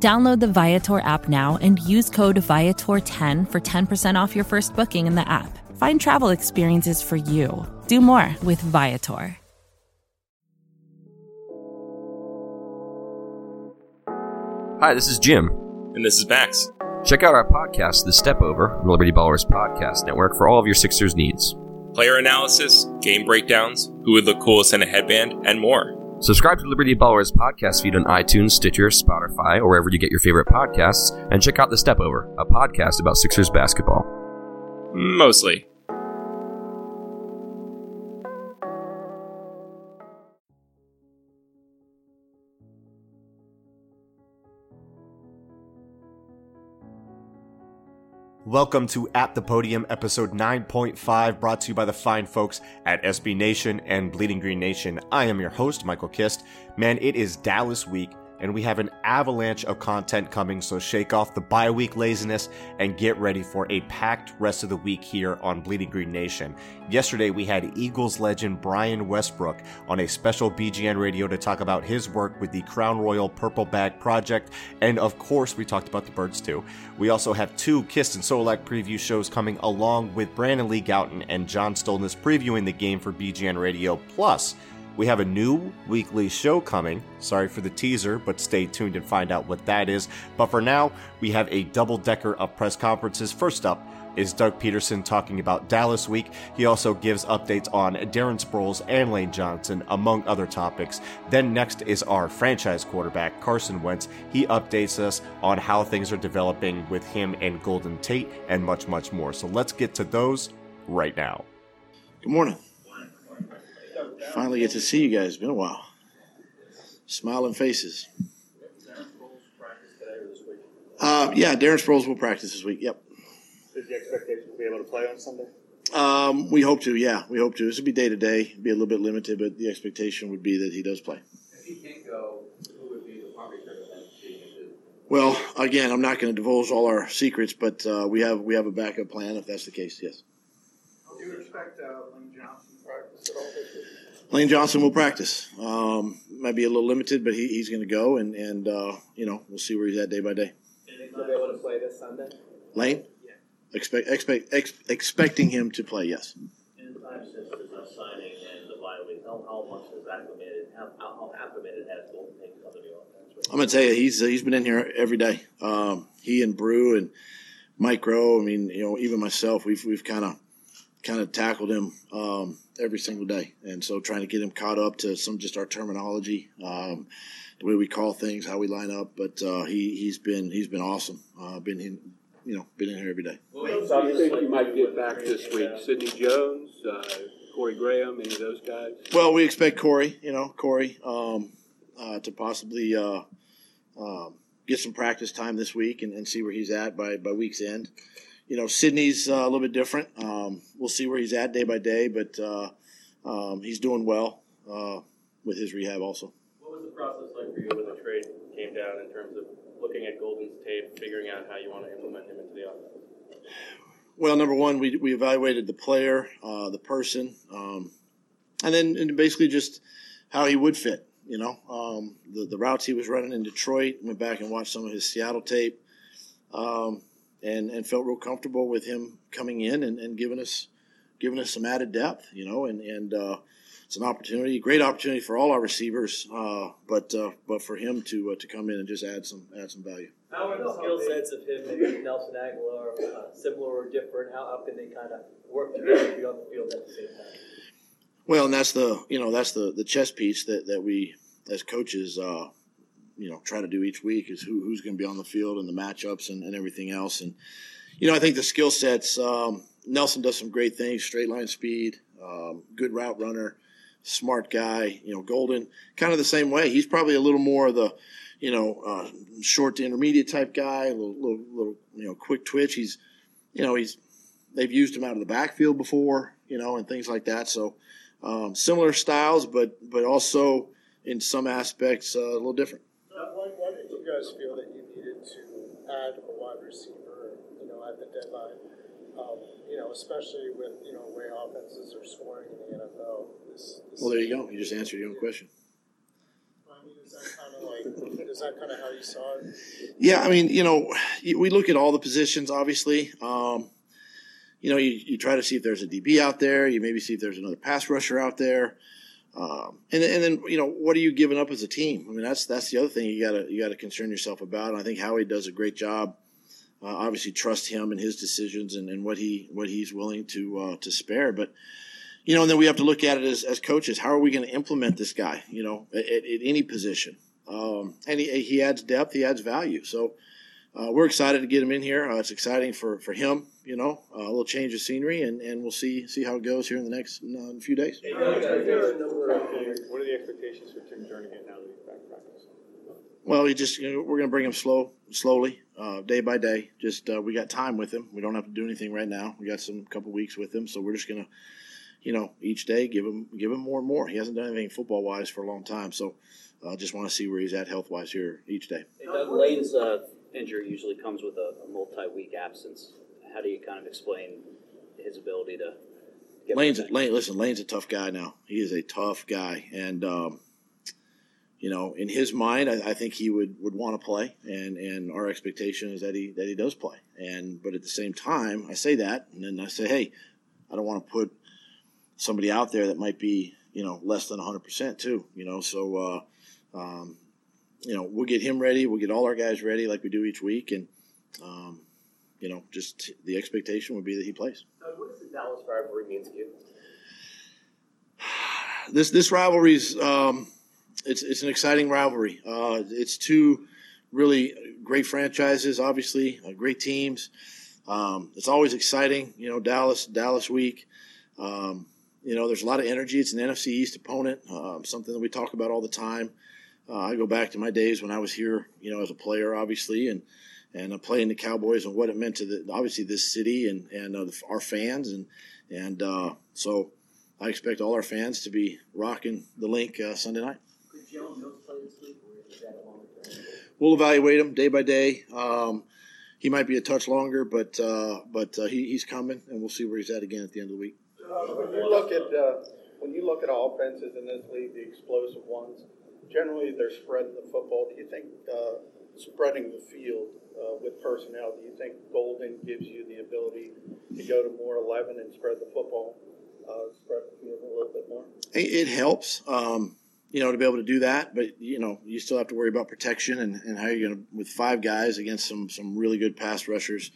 Download the Viator app now and use code Viator10 for 10% off your first booking in the app. Find travel experiences for you. Do more with Viator. Hi, this is Jim. And this is Max. Check out our podcast, The Step Over, the Liberty Ballers Podcast Network, for all of your Sixers needs. Player analysis, game breakdowns, who would look coolest in a headband, and more. Subscribe to Liberty Ballers podcast feed on iTunes, Stitcher, Spotify, or wherever you get your favorite podcasts, and check out The Step Over, a podcast about Sixers basketball. Mostly. Welcome to At the Podium, episode 9.5, brought to you by the fine folks at SB Nation and Bleeding Green Nation. I am your host, Michael Kist. Man, it is Dallas week, and we have an avalanche of content coming, so shake off the bye week laziness and get ready for a packed rest of the week here on Bleeding Green Nation. Yesterday, we had Eagles legend Brian Westbrook on a special BGN radio to talk about his work with the Crown Royal Purple Bag Project, and of course, we talked about the birds too. We also have two Kist and Solak preview shows coming along with Brandon Lee Gowton and John Stolnis previewing the game for BGN Radio. Plus, we have a new weekly show coming. Sorry for the teaser, but stay tuned and find out what that is. But for now, we have a double decker of press conferences. First up is Doug Pederson talking about Dallas Week. He also gives updates on Darren Sproles and Lane Johnson, among other topics. Then next is our franchise quarterback, Carson Wentz. He updates us on how things are developing with him and Golden Tate and much, much more. So let's get to those right now. Good morning. Finally get to see you guys. Been a while. Smiling faces. Uh, yeah, Darren Sproles will practice this week. Yep. Is the expectation to be able to play on Sunday? Um, we hope to. Yeah, we hope to. This will be day to day, be a little bit limited, but the expectation would be that he does play. If he can't go, who would be the punt returner then? Well, again, I'm not going to divulge all our secrets, but uh, we have we have a backup plan if that's the case. Yes. Do you expect uh, Lane Johnson to practice at all this week? Lane Johnson will practice. Um, might be a little limited, but he, he's going to go, and and uh, you know we'll see where he's at day by day. He'll be able to play this Sunday? Lane, yeah. expect expect ex, expecting him to play. Yes. In time since the signing and the bye week, how, how much has acclimated, how, how acclimated has Golden Tate come to the offense? I'm going to tell you, he's he's been in here every day. Um, he and Brew and Mike Groh. I mean, you know, even myself, we've we've kind of kind of tackled him um, every single day, and so trying to get him caught up to some just our terminology, um, the way we call things, how we line up. But uh, he he's been he's been awesome. Uh, been in, you know been in here every day. So you think you might get back this week? Sidney Jones, uh, Corey Graham, any of those guys? Well, we expect Corey, you know, Corey, um, uh, to possibly uh, um get some practice time this week and, and see where he's at by, by week's end. You know, Sydney's uh, a little bit different. Um, we'll see where he's at day by day, but uh, um, he's doing well uh, with his rehab also. What was the process like for you when the trade came down in terms of looking at Golden's tape, figuring out how you want to implement him into the offense? Well, number one, we, we evaluated the player, uh, the person, um, and then and basically just how he would fit. You know, um, the the routes he was running in Detroit. Went back and watched some of his Seattle tape, um, and and felt real comfortable with him coming in and, and giving us giving us some added depth. You know, and and uh, it's an opportunity, great opportunity for all our receivers, uh, but uh, but for him to uh, to come in and just add some add some value. How are the skill sets of him and Nelson Agholor uh, similar or different? How, how can they kind of work together to be on the field at the same time? Well, and that's the you know that's the the chess piece that that we as coaches uh, you know try to do each week is who, who's going to be on the field and the matchups and, and everything else. And you know I think the skill sets. Um, Nelson does some great things: straight line speed, um, good route runner, smart guy. You know Golden kind of the same way. He's probably a little more of the you know uh, short to intermediate type guy, a little, little little you know quick twitch. He's you know, he's they've used him out of the backfield before, you know, and things like that. So um, similar styles, but but also in some aspects uh, a little different. Why, why did you guys feel that you needed to add a wide receiver, you know, at the deadline? Um, you know, especially with you know way offenses are scoring in the NFL. This, this Well, there you go. You just answered your own question. I mean, is that kind of like is that kind of how you saw it? Yeah, I mean, you know, we look at all the positions, obviously. Um, you know, you, you try to see if there's a DB out there. You maybe see if there's another pass rusher out there. Um, and, and then, you know, what are you giving up as a team? I mean, that's that's the other thing you gotta you gotta concern yourself about. And I think Howie does a great job. Uh, obviously, trust him and his decisions and, and what he what he's willing to uh, to spare. But you know, and then we have to look at it as, as coaches. How are we going to implement this guy? You know, at, at at any position. Um, and he, he adds depth, he adds value. So uh, we're excited to get him in here. Uh, it's exciting for, for him, you know, uh, a little change of scenery, and, and we'll see see how it goes here in the next uh, few days. What are the expectations for Tim Jernigan now that he's back practicing? Well, he just you know, we're going to bring him slow, slowly, uh, day by day. Just uh, we got time with him. We don't have to do anything right now. We got some couple weeks with him, so we're just going to, you know, each day give him give him more and more. He hasn't done anything football wise for a long time, so I uh, just want to see where he's at health wise here each day. Hey, Doug, Lane's uh, injury usually comes with a, a multi-week absence. How do you kind of explain his ability to get Lane's? Lane. Listen, Lane's a tough guy now. He is a tough guy, and um, you know, in his mind, I, I think he would, would want to play, and and our expectation is that he that he does play. And but at the same time, I say that, and then I say, hey, I don't want to put somebody out there that might be you know less than 100 percent too. You know, so. Uh, um, you know, we'll get him ready. We'll get all our guys ready like we do each week, and um, you know, just the expectation would be that he plays. what does the Dallas rivalry mean to you? this this rivalry's um, it's it's an exciting rivalry. Uh, it's two really great franchises, obviously, uh, great teams. Um, it's always exciting, you know. Dallas Dallas week. Um, you know, there's a lot of energy. It's an NFC East opponent, um, something that we talk about all the time. Uh, I go back to my days when I was here, you know, as a player, obviously, and and uh, playing the Cowboys and what it meant to the obviously this city and and uh, the, our fans and and uh, so I expect all our fans to be rocking the Linc uh, Sunday night. Could Jalen Mills play this week, or is that a longer term? We'll evaluate him day by day. Um, he might be a touch longer, but uh, but uh, he, he's coming, and we'll see where he's at again at the end of the week. Uh, when you look at uh, when you look at offenses in this league, the explosive ones, generally they're spreading the football. Do you think uh, spreading the field uh, with personnel? Do you think Golden gives you the ability to go to more eleven and spread the football, uh, spread the field a little bit more? It, it helps, um, you know, to be able to do that, but you know, you still have to worry about protection and, and how you're going to with five guys against some some really good pass rushers.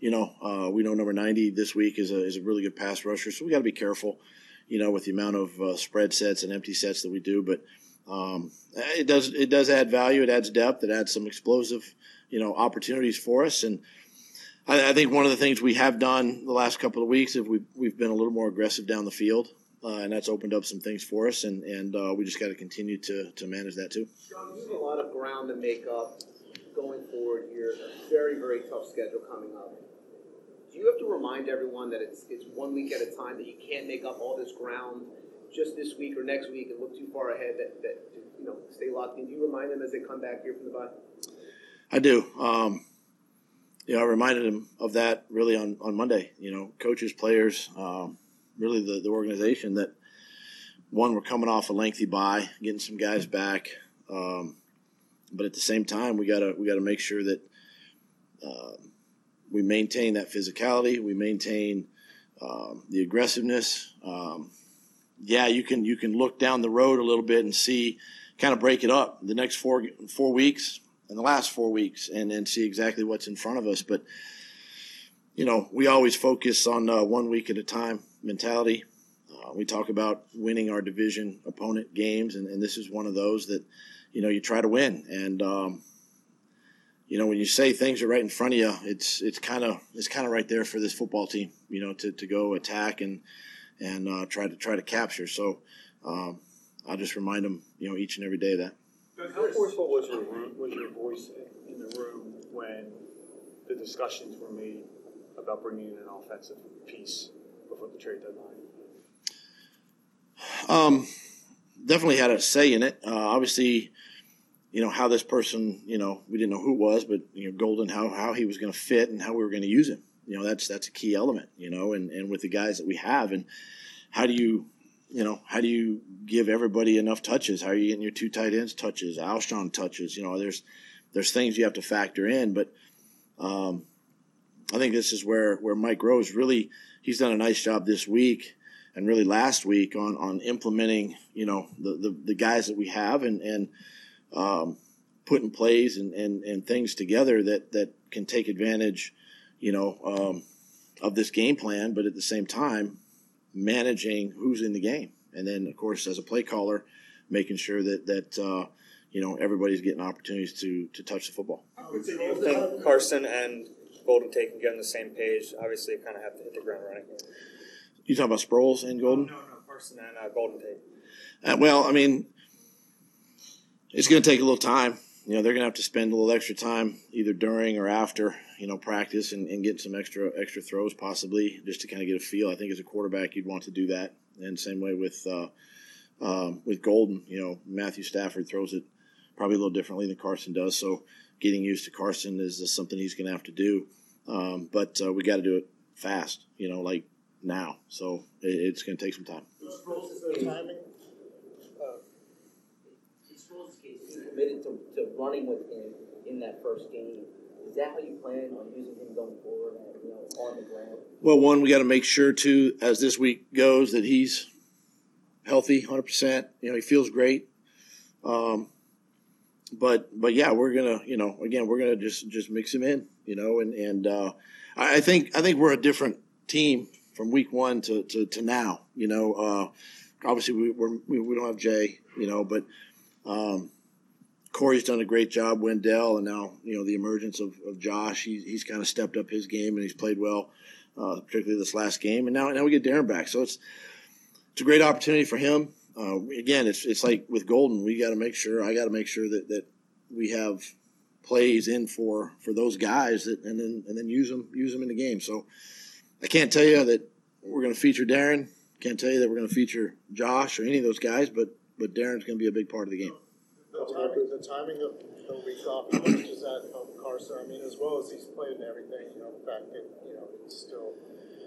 You know, uh, we know number ninety this week is a is a really good pass rusher, so we got to be careful. You know, with the amount of uh, spread sets and empty sets that we do, but um, it does it does add value. It adds depth. It adds some explosive, you know, opportunities for us. And I, I think one of the things we have done the last couple of weeks is we've we've been a little more aggressive down the field, uh, and that's opened up some things for us. And and uh, we just got to continue to to manage that too. Sean, you have a lot of ground to make up going forward here. A very, very tough schedule coming up. Do you have to remind everyone that it's it's one week at a time that you can't make up all this ground just this week or next week and look too far ahead that, that you know stay locked in? Do you remind them as they come back here from the bye? I do. Um, you know, I reminded them of that really on, on Monday. You know, coaches, players, um, really the, the organization that one, we're coming off a lengthy bye, getting some guys back. Um, but at the same time, we gotta we gotta make sure that uh, we maintain that physicality. We maintain um, the aggressiveness. Um, yeah, you can you can look down the road a little bit and see, kind of break it up the next four four weeks and the last four weeks, and and see exactly what's in front of us. But you know, we always focus on uh, one week at a time mentality. Uh, we talk about winning our division opponent games, and, and this is one of those that you know you try to win. And um, you know, when you say things are right in front of you, it's it's kind of it's kind of right there for this football team. You know, to, to go attack and and uh, try to try to capture. So um, I'll just remind them, you know, each and every day of that. How forceful was your was your voice in, in the room when the discussions were made about bringing in an offensive piece before the trade deadline? Um, definitely had a say in it. Uh, obviously, you know how this person, you know, we didn't know who it was, but you know, Golden, how how he was going to fit and how we were going to use him. You know, that's that's a key element. You know, and and with the guys that we have, and how do you, you know, how do you give everybody enough touches? How are you getting your two tight ends touches, Alshon touches? You know, there's there's things you have to factor in, but um, I think this is where where Mike Groh really he's done a nice job this week and really last week on on implementing you know the the, the guys that we have and and um, putting plays and, and and things together that that can take advantage you know um, of this game plan, but at the same time managing who's in the game, and then of course as a play caller, making sure that that. Uh, you know everybody's getting opportunities to to touch the football. I think Carson and Golden Tate can get on the same page. Obviously, kind of have to hit the ground running. You talking about Sproles and Golden? No, no, Carson and uh, Golden Tate. Uh, well, I mean, it's going to take a little time. You know, they're going to have to spend a little extra time either during or after, you know, practice and, and get some extra extra throws possibly just to kind of get a feel. I think as a quarterback, you'd want to do that. And same way with uh, um, with Golden, you know, Matthew Stafford throws it probably a little differently than Carson does. So getting used to Carson is, something he's going to have to do. Um, but uh, we got to do it fast, you know, like now. So it, it's going to take some time. timing? committed to, to running with him in that first game. Is that how you plan on using him going forward, and, you know, on the ground? Well, one, we got to make sure too, as this week goes, that he's healthy, hundred percent. You know, he feels great. Um, but but yeah, we're gonna you know again we're gonna just just mix him in, you know, and and uh, I think I think we're a different team from week one to to, to now. You know, uh, obviously we we we don't have Jay, you know, but um, Corey's done a great job. Wendell, and now you know the emergence of, of Josh. He's he's kind of stepped up his game and he's played well, uh, particularly this last game. And now now we get Darren back, so it's it's a great opportunity for him. Uh, again, it's it's like with Golden, we got to make sure. I got to make sure that that we have plays in for for those guys that and then and then use them use them in the game. So I can't tell you that we're going to feature Darren. Can't tell you that we're going to feature Josh or any of those guys, but but Darren's going to be a big part of the game. The timing, the timing of the week off, how does that help Carson? I mean, as well as he's played and everything, you know, the fact that you know it's still,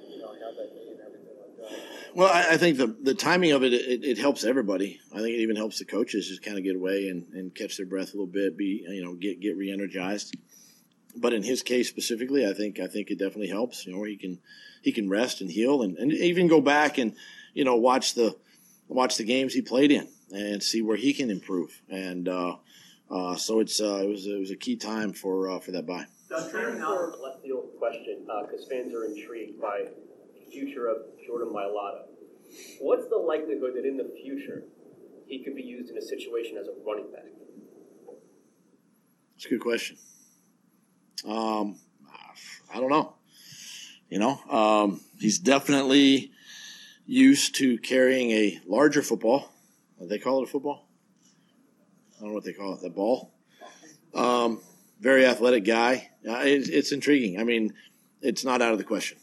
you know, he had that knee and everything like that. Well, I, I think the the timing of it, it, it helps everybody. I think it even helps the coaches just kind of get away and, and catch their breath a little bit, be you know get get re-energized. But in his case specifically, I think I think it definitely helps. You know, he can he can rest and heal, and, and even go back and you know watch the watch the games he played in and see where he can improve. And uh, uh, so it's uh, it was it was a key time for uh, for that bye. Turning out left field question because fans are intrigued by the future of Jordan Mailata. What's the likelihood that in the future he could be used in a situation as a running back? It's a good question. Um, I don't know. You know, um, he's definitely used to carrying a larger football. They call it a football. I don't know what they call it. The ball. Um, very athletic guy. Uh, it's, it's intriguing. I mean, it's not out of the question.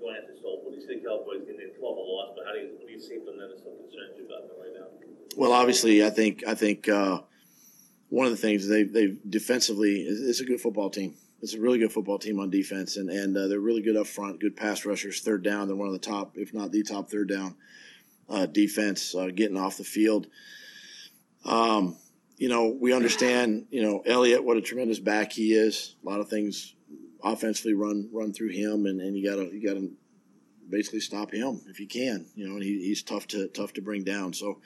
Going after Stoll, what do you think Cowboys can then 12 a loss, but how do you, what do you see from them as some concerns you about them right now? Well, obviously, I think I think uh, one of the things they they defensively is it's a good football team. It's a really good football team on defense, and and uh, they're really good up front. Good pass rushers. Third down, they're one of the top, if not the top, third down uh, defense uh, getting off the field. Um, you know, we understand. You know, Elliott, what a tremendous back he is. A lot of things offensively run run through him, and, and you gotta you gotta basically stop him if you can. You know, and he, he's tough to tough to bring down. So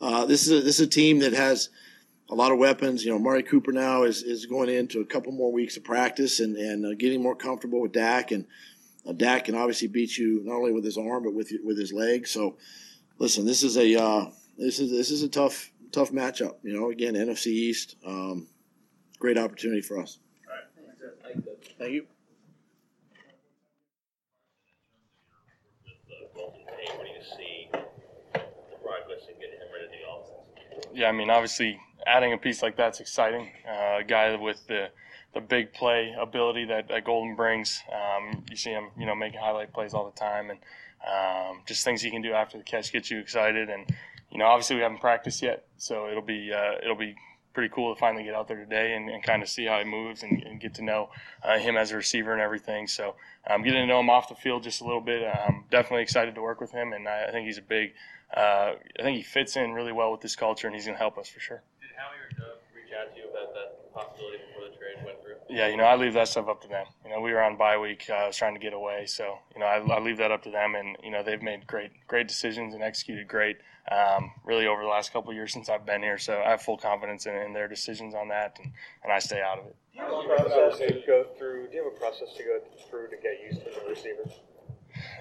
uh, this is a, this is a team that has a lot of weapons. You know, Mari Cooper now is, is going into a couple more weeks of practice and and uh, getting more comfortable with Dak. And uh, Dak can obviously beat you not only with his arm but with with his leg. So listen, this is a uh, this is this is a tough tough matchup. You know, again, NFC East, um, great opportunity for us. Thank you. With Golden Tate, what do you see the progress in getting him ready to the offense? Yeah, I mean, obviously, adding a piece like that's exciting. Uh, a guy with the the big play ability that, that Golden brings. Um, you see him, you know, making highlight plays all the time, and um, just things he can do after the catch get you excited. And you know, obviously we haven't practiced yet, so it'll be uh, it'll be pretty cool to finally get out there today and, and kind of see how he moves and, and get to know uh, him as a receiver and everything. So um, getting to know him off the field just a little bit. I'm definitely excited to work with him, and I, I think he's a big. Uh, I think he fits in really well with this culture, and he's going to help us for sure. Did Howie or Doug reach out to you about that possibility before the trade went through? Yeah, you know, I leave that stuff up to them. You know, we were on bye week. Uh, I was trying to get away, so you know, I, I leave that up to them, and you know, they've made great, great decisions and executed great. Um, really, over the last couple of years since I've been here, so I have full confidence in, in their decisions on that, and, and I stay out of it. Do you have a process to go through? Do you have a process to go through to get used to the receiver?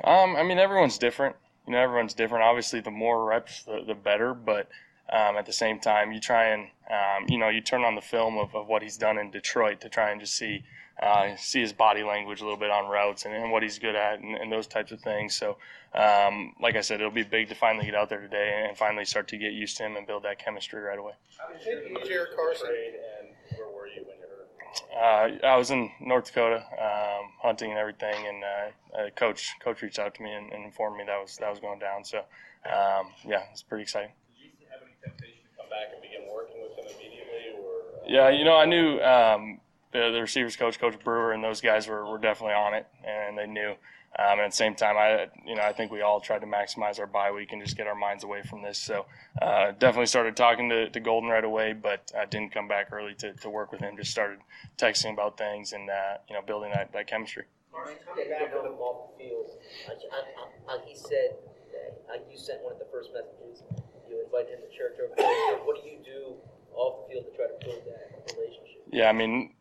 Um, I mean, everyone's different. You know, everyone's different. Obviously, the more reps, the, the better. But um, at the same time, you try and um, you know you turn on the film of, of what he's done in Detroit to try and just see uh, see his body language a little bit on routes and, and what he's good at and, and, those types of things. So, um, like I said, it'll be big to finally get out there today and finally start to get used to him and build that chemistry right away. Jared Carson. And where were you when you heard? Uh, I was in North Dakota um, hunting and everything, and uh, coach coach reached out to me and, and, informed me that was that was going down. So, um, yeah, it's pretty exciting. Did you have any temptation to come back and begin working with him immediately, or? Yeah, you know, I knew um, the, the receivers coach, Coach Brewer, and those guys were, were definitely on it, and they knew. Um, and at the same time, I you know I think we all tried to maximize our bye week and just get our minds away from this. So uh, definitely started talking to, to Golden right away, but I didn't come back early to, to work with him. Just started texting about things and uh, you know building that, that chemistry. Get back on him off the field. I, I, I, he said that you sent one of the first messages. You invited him to church over. What do you do off the field to try to build that relationship? Yeah, I mean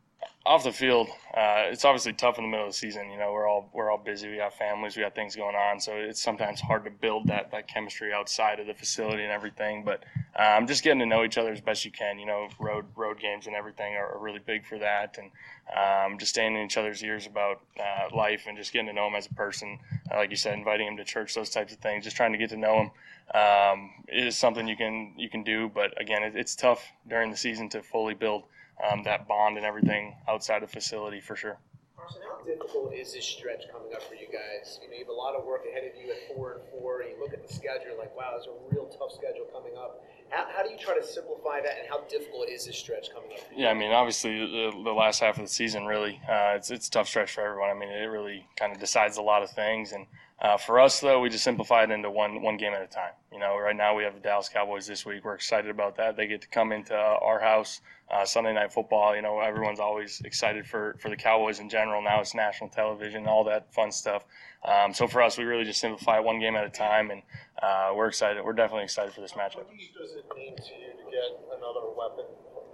off the field, uh, it's obviously tough in the middle of the season. You know, we're all we're all busy. We got families. We got things going on. So it's sometimes hard to build that that chemistry outside of the facility and everything. But um, just getting to know each other as best you can. You know, road road games and everything are, are really big for that. And um, just staying in each other's ears about uh, life and just getting to know him as a person. Uh, like you said, inviting him to church, those types of things. Just trying to get to know him um, is something you can you can do. But again, it, it's tough during the season to fully build um, that bond and everything outside the facility for sure. Carson, how difficult is this stretch coming up for you guys? You know, you have a lot of work ahead of you at four and four, and you look at the schedule, like, wow, there's a real tough schedule coming up. How, how do you try to simplify that, and how difficult is this stretch coming up? Yeah, I mean, obviously, the, the last half of the season really, uh, it's it's a tough stretch for everyone. I mean, it really kind of decides a lot of things, and uh, for us, though, we just simplify it into one one game at a time. You know, right now we have the Dallas Cowboys this week. We're excited about that. They get to come into our house uh, Sunday Night Football. You know, everyone's always excited for for the Cowboys in general. Now it's national television, all that fun stuff. Um, so for us, we really just simplify it one game at a time, and uh, we're excited. We're definitely excited for this matchup. What does it mean to you to get another weapon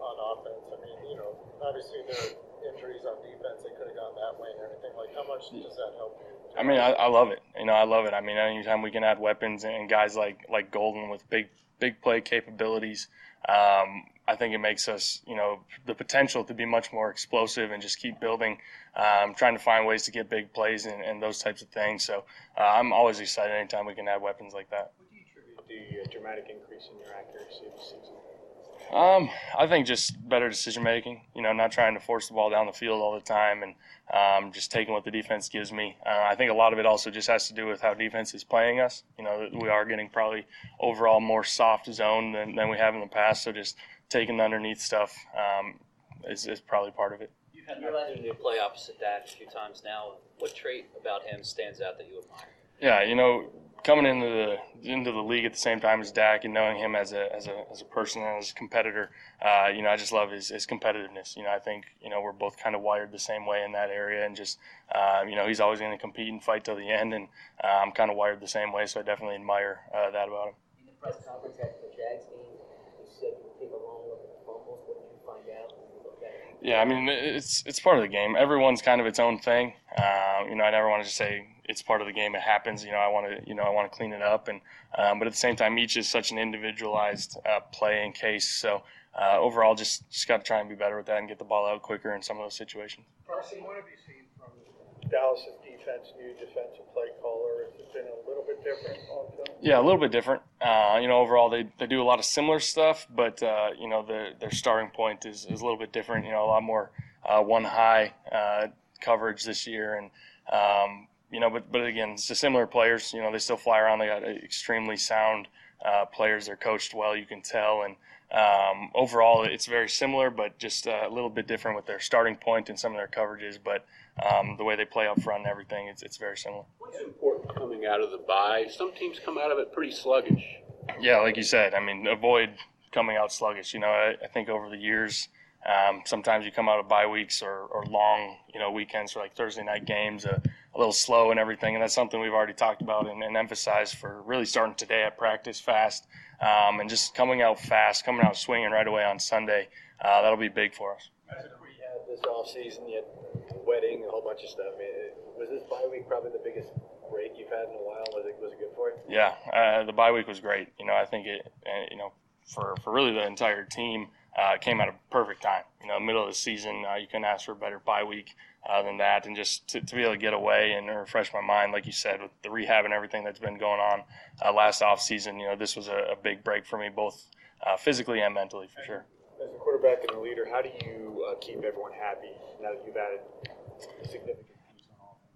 on offense? I mean, you know, obviously there are injuries on defense. They could have gone that way and everything. Like, how much does that help you? I mean, I, I love it. You know, I love it. I mean, anytime we can add weapons and guys like like Golden with big big play capabilities, um, I think it makes us, you know, the potential to be much more explosive and just keep building, um, trying to find ways to get big plays and, and those types of things. So uh, I'm always excited anytime we can add weapons like that. What do you attribute the uh, dramatic increase in your accuracy this season? Um, I think just better decision making. You know, not trying to force the ball down the field all the time, and um, just taking what the defense gives me. Uh, I think a lot of it also just has to do with how defense is playing us. You know, we are getting probably overall more soft zone than, than we have in the past. So just taking the underneath stuff um, is, is probably part of it. You've had opportunity to play opposite Dak a few times now. What trait about him stands out that you admire? Yeah, you know, coming into the into the league at the same time as Dak and knowing him as a as a as a person and as a competitor, uh, you know, I just love his, his competitiveness. You know, I think you know we're both kind of wired the same way in that area, and just uh, you know he's always going to compete and fight till the end, and uh, I'm kind of wired the same way, so I definitely admire uh, that about him. In the press conference after the Jags game, you said you take a long look at the fumbles. What did you find out? Yeah, I mean it's it's part of the game. Everyone's kind of its own thing. Uh, you know, I never want to just say it's part of the game. It happens. You know, I want to you know I want to clean it up, and um, but at the same time, each is such an individualized uh, play and case. So uh, overall, just just got to try and be better with that and get the ball out quicker in some of those situations. Carson, what have you seen from Dallas' defense, new defensive play caller? Has it been a little bit different on film? Yeah, a little bit different. Uh, you know, overall they, they do a lot of similar stuff, but uh, you know the, their starting point is, is a little bit different. You know, a lot more uh, one high uh, coverage this year, and um, you know, but but again, it's the similar players. You know, they still fly around. They got extremely sound uh, players. They're coached well, you can tell, and um, overall, it's very similar, but just a little bit different with their starting point and some of their coverages. But um, the way they play up front and everything, it's, it's very similar. What's important coming out of the bye? Some teams come out of it pretty sluggish. Yeah, like you said, I mean, avoid coming out sluggish. You know, I, I think over the years, um, sometimes you come out of bye weeks or, or long, you know, weekends for like Thursday night games, uh, a little slow and everything, and that's something we've already talked about and, and emphasized for really starting today at practice fast um, and just coming out fast, coming out swinging right away on Sunday. Uh, that'll be big for us. We had this off season, you had wedding, a whole bunch of stuff. I mean, was this bye week probably the biggest break you've had in a while? Was it was it good for you? Yeah, uh, the bye week was great. You know, I think it, uh, you know, for for really the entire team uh, came at a perfect time. You know, middle of the season, uh, you couldn't ask for a better bye week uh, than that, and just to, to, be able to get away and refresh my mind, like you said, with the rehab and everything that's been going on uh, last off season. You know, this was a, a big break for me, both uh, physically and mentally, for sure. As a quarterback and a leader, how do you uh, keep everyone happy now that you've added significant?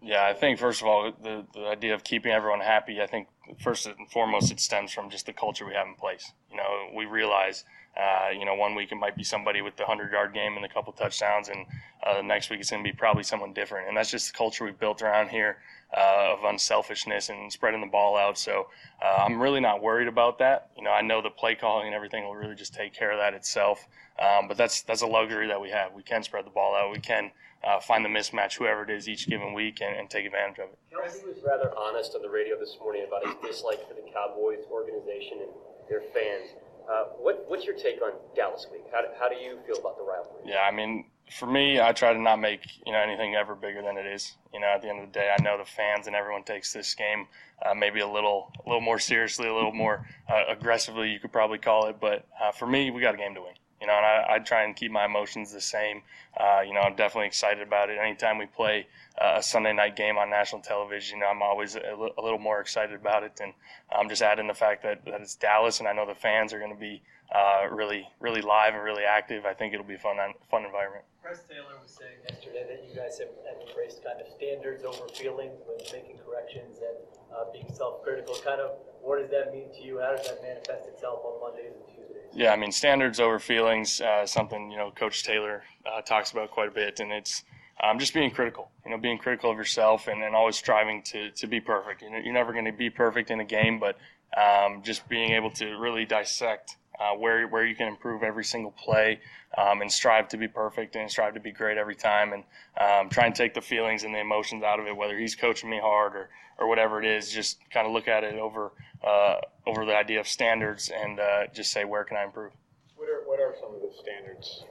Yeah, I think first of all, the, the idea of keeping everyone happy, I think first and foremost, it stems from just the culture we have in place. You know, we realize uh, you know, one week it might be somebody with the 100 yard game and a couple touchdowns, and uh, the next week it's going to be probably someone different. And that's just the culture we've built around here uh, of unselfishness and spreading the ball out. So uh, I'm really not worried about that. You know, I know the play calling and everything will really just take care of that itself. Um, but that's that's a luxury that we have. We can spread the ball out. We can uh, find the mismatch, whoever it is, each given week, and, and take advantage of it. Kelce was rather honest on the radio this morning about his dislike for the Cowboys organization and their fans. Uh, what, what's your take on Dallas Week? How, how do you feel about the rivalry? Yeah, I mean, for me, I try to not make you know anything ever bigger than it is. You know, at the end of the day, I know the fans and everyone takes this game uh, maybe a little a little more seriously, a little more uh, aggressively, you could probably call it. But uh, for me, we got a game to win. You know, and I, I try and keep my emotions the same. Uh, you know, I'm definitely excited about it. Anytime we play uh, a Sunday night game on national television, I'm always a little more excited about it. And I'm just adding the fact that, that it's Dallas, and I know the fans are going to be uh, really, really live and really active. I think it'll be a fun, fun environment. Press Taylor was saying yesterday guys have, have embraced kind of standards over feelings when making corrections and uh, being self-critical. Kind of, what does that mean to you? How does that manifest itself on Mondays and Tuesdays? Yeah, I mean, standards over feelings, uh, something you know Coach Taylor uh, talks about quite a bit, and it's um, just being critical. You know, being critical of yourself and, and always striving to to be perfect. You know, you're never going to be perfect in a game, but um, just being able to really dissect uh, where where you can improve every single play um, and strive to be perfect and strive to be great every time and um, try and take the feelings and the emotions out of it. Whether he's coaching me hard or or whatever it is, just kind of look at it over uh, over the idea of standards and uh, just say where can I improve. What are what are some of the standards?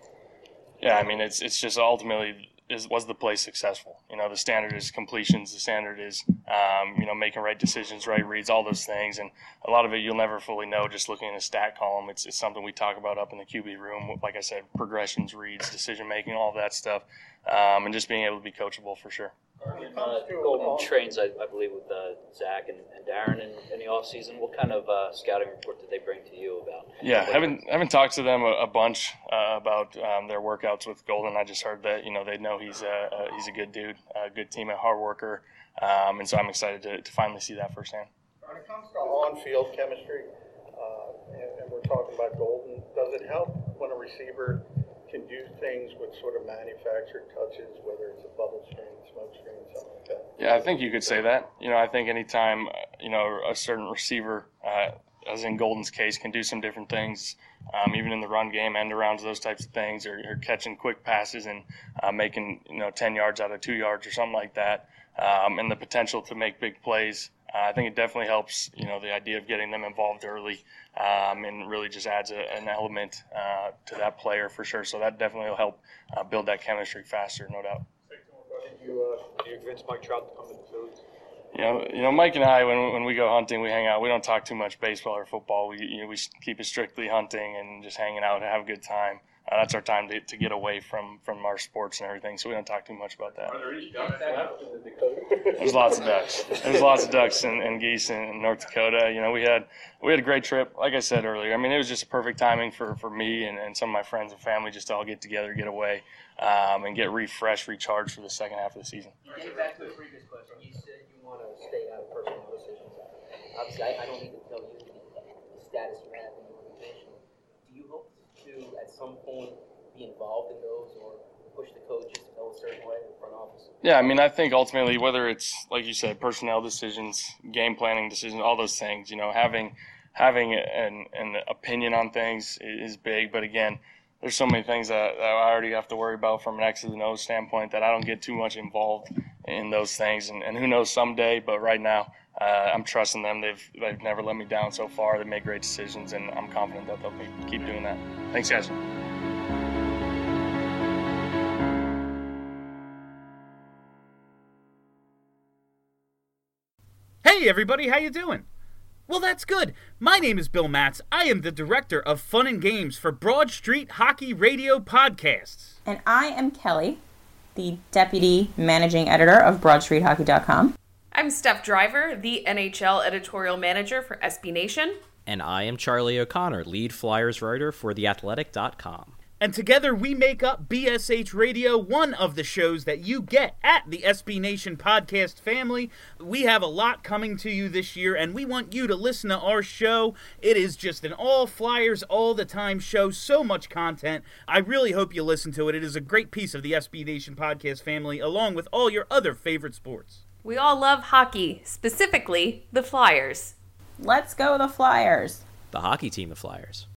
Yeah, I mean it's it's just ultimately is was the play successful? You know, the standard is completions. The standard is um, you know making right decisions, right reads, all those things. And a lot of it you'll never fully know just looking at a stat column. It's, it's something we talk about up in the QB room. Like I said, progressions, reads, decision making, all that stuff, um, and just being able to be coachable for sure. Uh, Golden trains, I, I, believe, with uh, Zach and, and Darren in, in the off season. What kind of uh, scouting report did they bring to you about? Yeah, haven't I haven't talked to them a, a bunch uh, about um, their workouts with Golden. I just heard that you know they know he's a, he's a good dude, a good team, a hard worker, um, and so I'm excited to, to finally see that firsthand. When it comes to on-field chemistry, uh, and, and we're talking about Golden, does it help when a receiver can do things with sort of manufactured touches, whether it's a bubble screen, smoke screen, something like that. Yeah, I think you could say that. You know, I think anytime uh, you know a certain receiver, uh, as in Golden's case, can do some different things, um, even in the run game, end arounds, those types of things, or, or catching quick passes and uh, making you know ten yards out of two yards or something like that, um, and the potential to make big plays. Uh, I think it definitely helps, you know, the idea of getting them involved early um, and really just adds a, an element uh, to that player for sure. So that definitely will help uh, build that chemistry faster, no doubt. Did you, uh, did you convince Mike Trout to come to the Phillies? You know, you know, Mike and I, when when we go hunting, we hang out. We don't talk too much baseball or football. We you know, we keep it strictly hunting and just hanging out and have a good time. Uh, that's our time to, to get away from from our sports and everything. So we don't talk too much about that. Are there any ducks left in the Dakota? There's lots of ducks. There's lots of ducks and, and geese in North Dakota. You know, we had we had a great trip. Like I said earlier, I mean, it was just a perfect timing for, for me and, and some of my friends and family just to all get together, get away, um, and get refreshed, recharged for the second half of the season. Getting back to the previous question, you said you want to stay out of personal decisions. Obviously, I, I don't need to tell you the status you have in the organization. Do you hope to, at some point, be involved in those or push the coaches to go a certain way in the front office? Yeah, I mean, I think ultimately, whether it's like you said, personnel decisions, game planning decisions, all those things, you know, having having an, an opinion on things is big. But again, there's so many things that, that I already have to worry about from an X and O standpoint that I don't get too much involved in those things. And, and who knows someday, but right now, uh, I'm trusting them. They've they've never let me down so far. They make great decisions, and I'm confident that they'll be, keep doing that. Thanks, guys. Hey everybody, how you doing? Well, that's good. My name is Bill Matz. I am the director of fun and games for Broad Street Hockey Radio Podcasts. And I am Kelly, the deputy managing editor of BroadStreetHockey.com. I'm Steph Driver, the NHL editorial manager for SB Nation. And I am Charlie O'Connor, lead Flyers writer for TheAthletic.com. And together we make up BSH Radio, one of the shows that you get at the SB Nation podcast family. We have a lot coming to you this year, and we want you to listen to our show. It is just an all Flyers, all the time show, so much content. I really hope you listen to it. It is a great piece of the SB Nation podcast family, along with all your other favorite sports. We all love hockey, specifically the Flyers. Let's go, the Flyers. The hockey team, the Flyers.